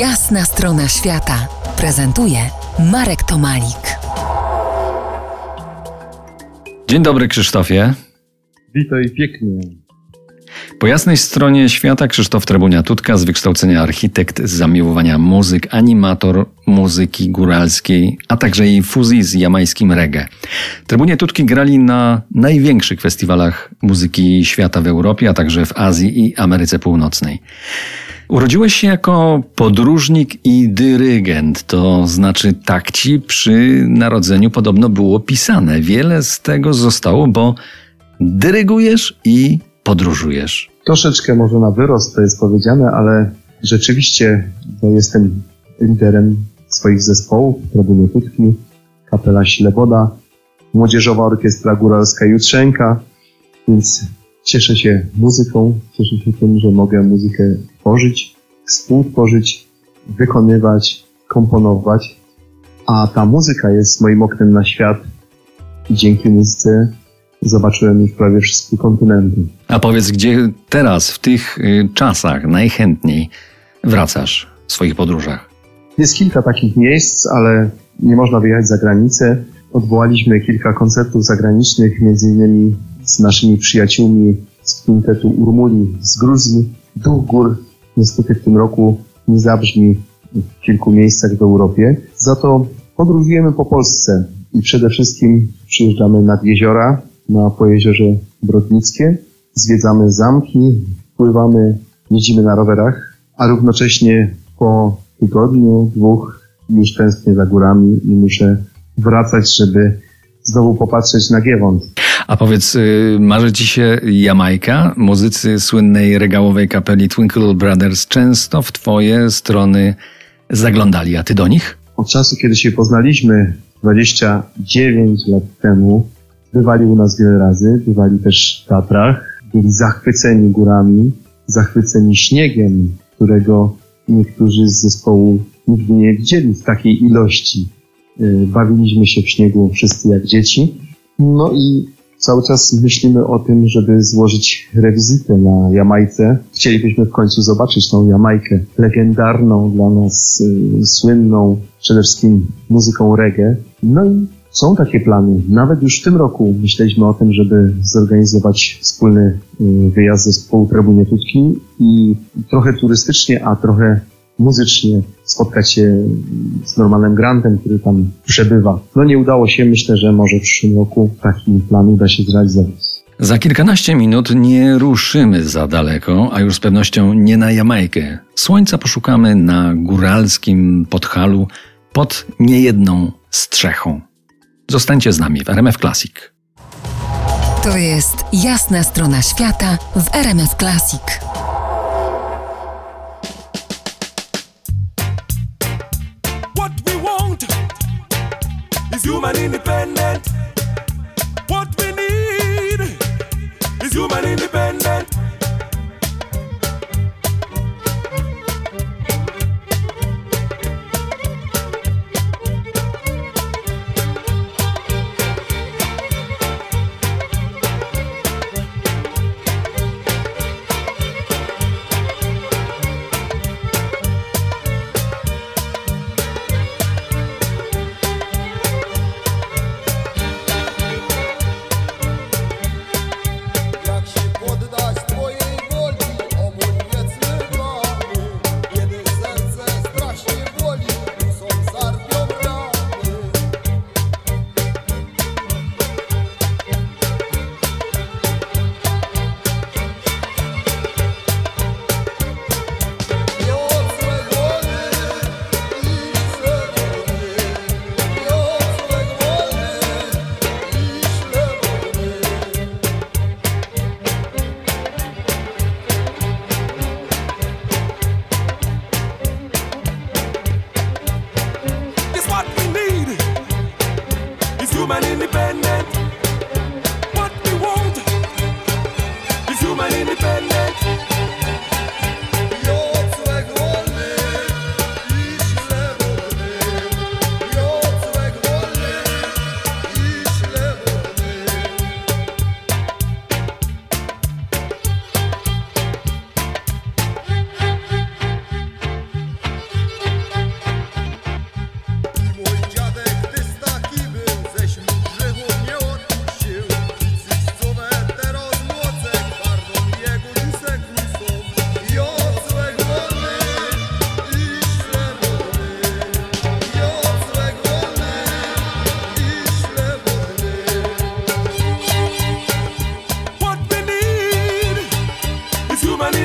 Jasna strona świata prezentuje Marek Tomalik. Dzień dobry, Krzysztofie. Witaj pięknie. Po jasnej stronie świata Krzysztof Trebunia-Tutka z wykształcenia architekt, z zamiłowania muzyk, animator muzyki góralskiej, a także jej fuzji z jamańskim reggae. Trebunie Tutki grali na największych festiwalach muzyki świata w Europie, a także w Azji i Ameryce Północnej. Urodziłeś się jako podróżnik i dyrygent, to znaczy tak ci przy narodzeniu podobno było pisane. Wiele z tego zostało, bo dyrygujesz i podróżujesz. Troszeczkę może na wyrost to jest powiedziane, ale rzeczywiście no, jestem liderem swoich zespołów, Trabunie Tutki, Kapela Śleboda, Młodzieżowa Orkiestra Góralska Jutrzenka, więc cieszę się muzyką, cieszę się tym, że mogę muzykę tworzyć, współtworzyć, wykonywać, komponować, a ta muzyka jest moim oknem na świat i dzięki muzyce zobaczyłem już prawie wszystkie kontynenty. A powiedz, gdzie teraz, w tych y, czasach, najchętniej wracasz w swoich podróżach? Jest kilka takich miejsc, ale nie można wyjechać za granicę. Odwołaliśmy kilka koncertów zagranicznych, między innymi z naszymi przyjaciółmi z kwintetu Urmuli z Gruzji. Duch Gór niestety w tym roku nie zabrzmi w kilku miejscach w Europie. Za to podróżujemy po Polsce i przede wszystkim przyjeżdżamy nad jeziora, na Pojeziorze Brodnickie. Zwiedzamy zamki, pływamy, jeździmy na rowerach, a równocześnie po tygodniu, dwóch już tęsknię za górami i muszę wracać, żeby znowu popatrzeć na Giewont. A powiedz, y, marzy ci się Jamajka? Muzycy słynnej regałowej kapeli Twinkle Brothers często w twoje strony zaglądali, a ty do nich? Od czasu, kiedy się poznaliśmy 29 lat temu, bywali u nas wiele razy, bywali też w Tatrach, byli zachwyceni górami, zachwyceni śniegiem, którego niektórzy z zespołu nigdy nie widzieli w takiej ilości. Y, bawiliśmy się w śniegu wszyscy jak dzieci. No i cały czas myślimy o tym, żeby złożyć rewizytę na Jamajce. Chcielibyśmy w końcu zobaczyć tą Jamajkę legendarną dla nas, y, słynną przede wszystkim muzyką reggae. No i są takie plany. Nawet już w tym roku myśleliśmy o tym, żeby zorganizować wspólny y, wyjazd zespołu Trabunie Tutki i trochę turystycznie, a trochę muzycznie spotkać się z Normalem Grantem, który tam przebywa. No nie udało się, myślę, że może w przyszłym roku taki plan uda się zrealizować. Za kilkanaście minut nie ruszymy za daleko, a już z pewnością nie na Jamajkę. Słońca poszukamy na góralskim Podhalu pod niejedną strzechą. Zostańcie z nami w RMF Classic. To jest jasna strona świata w RMS Classic. human